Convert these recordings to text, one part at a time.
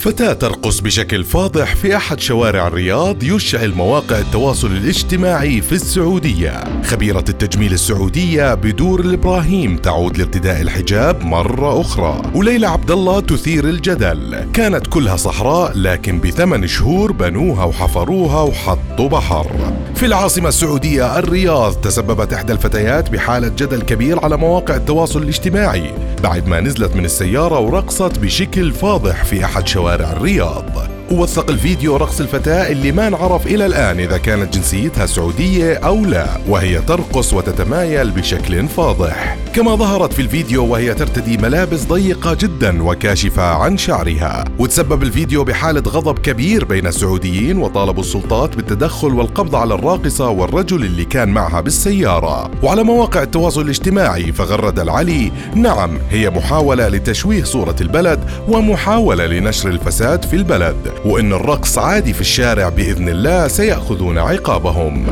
فتاة ترقص بشكل فاضح في أحد شوارع الرياض يشعل مواقع التواصل الاجتماعي في السعودية. خبيرة التجميل السعودية بدور الإبراهيم تعود لارتداء الحجاب مرة أخرى. وليلى عبد الله تثير الجدل. كانت كلها صحراء لكن بثمان شهور بنوها وحفروها وحطوا بحر. في العاصمة السعودية الرياض تسببت إحدى الفتيات بحالة جدل كبير على مواقع التواصل الاجتماعي. بعد ما نزلت من السيارة ورقصت بشكل فاضح في أحد شوارع الرياض. ووثق الفيديو رقص الفتاة اللي ما نعرف إلى الآن إذا كانت جنسيتها سعودية أو لا وهي ترقص وتتمايل بشكل فاضح. كما ظهرت في الفيديو وهي ترتدي ملابس ضيقة جدا وكاشفة عن شعرها. وتسبب الفيديو بحالة غضب كبير بين السعوديين وطالبوا السلطات بالتدخل والقبض على الراقصة والرجل اللي كان معها بالسيارة. وعلى مواقع التواصل الاجتماعي فغرد العلي نعم هي محاولة لتشويه صورة البلد ومحاولة لنشر الفساد في البلد. وإن الرقص عادي في الشارع بإذن الله سيأخذون عقابهم.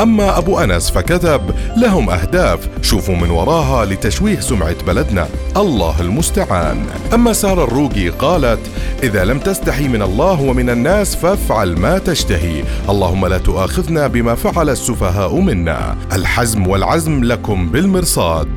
أما أبو أنس فكتب لهم أهداف. شوفوا من وراها لتشويه سمعة بلدنا. الله المستعان. أما سارة الروقي قالت إذا لم تستحي من الله ومن الناس فافعل ما تشتهي. اللهم لا تؤاخذنا بما فعل السفهاء منا. الحزم والعزم لكم بالمرصاد.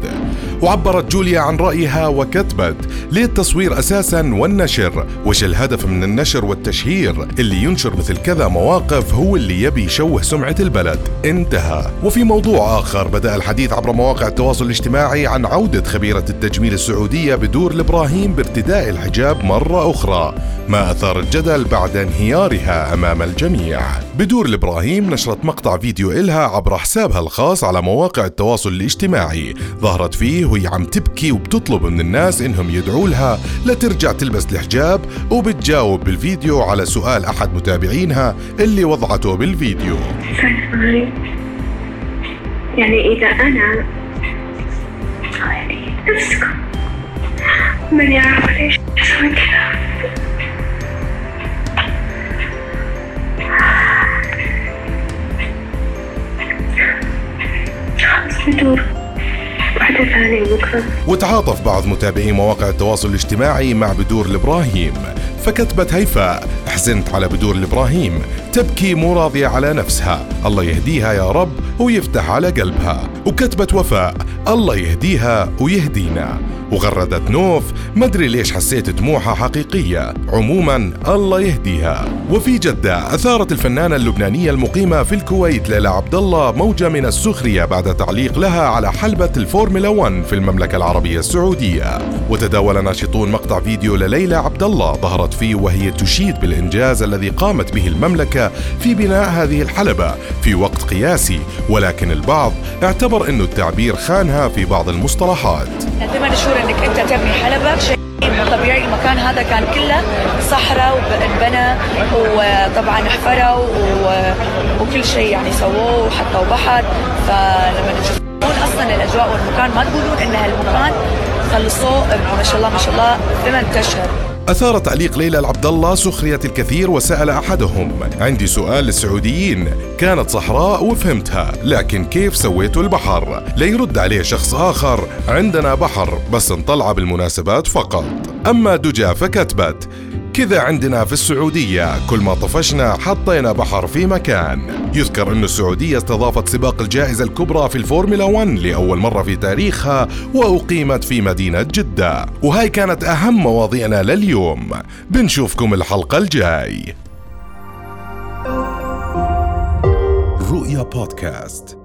وعبرت جوليا عن رأيها وكتبت ليه التصوير أساسا والنشر وش الهدف من النشر والتشهير اللي ينشر مثل كذا مواقف هو اللي يبي يشوه سمعة البلد. انتهى. وفي موضوع آخر بدأ الحديث عبر مواقع التواصل الاجتماعي عن عودة خبيرة التجميل السعودية بدور الإبراهيم بارتداء الحجاب مرة أخرى. ما أثار الجدل بعد انهيارها أمام الجميع. بدور الإبراهيم نشرت مقطع فيديو إلها عبر حسابها الخاص على مواقع التواصل الاجتماعي. ظهرت فيه وهي عم تبكي وبتطلب من الناس إنهم يدعوا لها لترجع تلبس الحجاب وبتجاوب بالفيديو على سؤال أحد متابعينها اللي وضعته بالفيديو. يعني إذا أنا نفسكم من يعرف ليش أسوي كذا؟ وتعاطف بعض متابعي مواقع التواصل الاجتماعي مع بدور الإبراهيم فكتبت هيفاء حزنت على بدور الإبراهيم تبكي مو راضية على نفسها. الله يهديها يا رب ويفتح على قلبها. وكتبت وفاء. الله يهديها ويهدينا. وغردت نوف. مدري ليش حسيت دموعها حقيقية. عموما الله يهديها. وفي جدة أثارت الفنانة اللبنانية المقيمة في الكويت ليلى عبد الله موجة من السخرية بعد تعليق لها على حلبة الفورمولا 1 في المملكة العربية السعودية. وتداول ناشطون مقطع فيديو لليلى عبد الله ظهرت فيه وهي تشيد بالإنجاز الذي قامت به المملكة في بناء هذه الحلبة في وقت قياسي ولكن البعض اعتبر أنه التعبير خانها في بعض المصطلحات. ثمان شهور إنك أنت تبني حلبة. شيء طبيعي المكان هذا كان كله صحراء وانبنى وطبعا حفروا. وكل شيء يعني سووه وحطوا بحر. فلما تشوفون أصلا الأجواء والمكان ما تقولون إن هالمكان خلصوه ما شاء الله ما شاء الله ثمان اشهر أثار تعليق ليلى العبد الله سخرية الكثير وسأل أحدهم عندي سؤال للسعوديين كانت صحراء وفهمتها لكن كيف سويتوا البحر؟ ليرد عليه شخص آخر عندنا بحر بس نطلعه بالمناسبات فقط. أما دجا فكتبت كذا عندنا في السعودية. كل ما طفشنا حطينا بحر في مكان. يذكر أن السعودية استضافت سباق الجائزة الكبرى في الفورمولا 1 لأول مرة في تاريخها وأقيمت في مدينة جدة. وهاي كانت أهم مواضيعنا لليوم. بنشوفكم الحلقة الجاي. رؤيا بودكاست.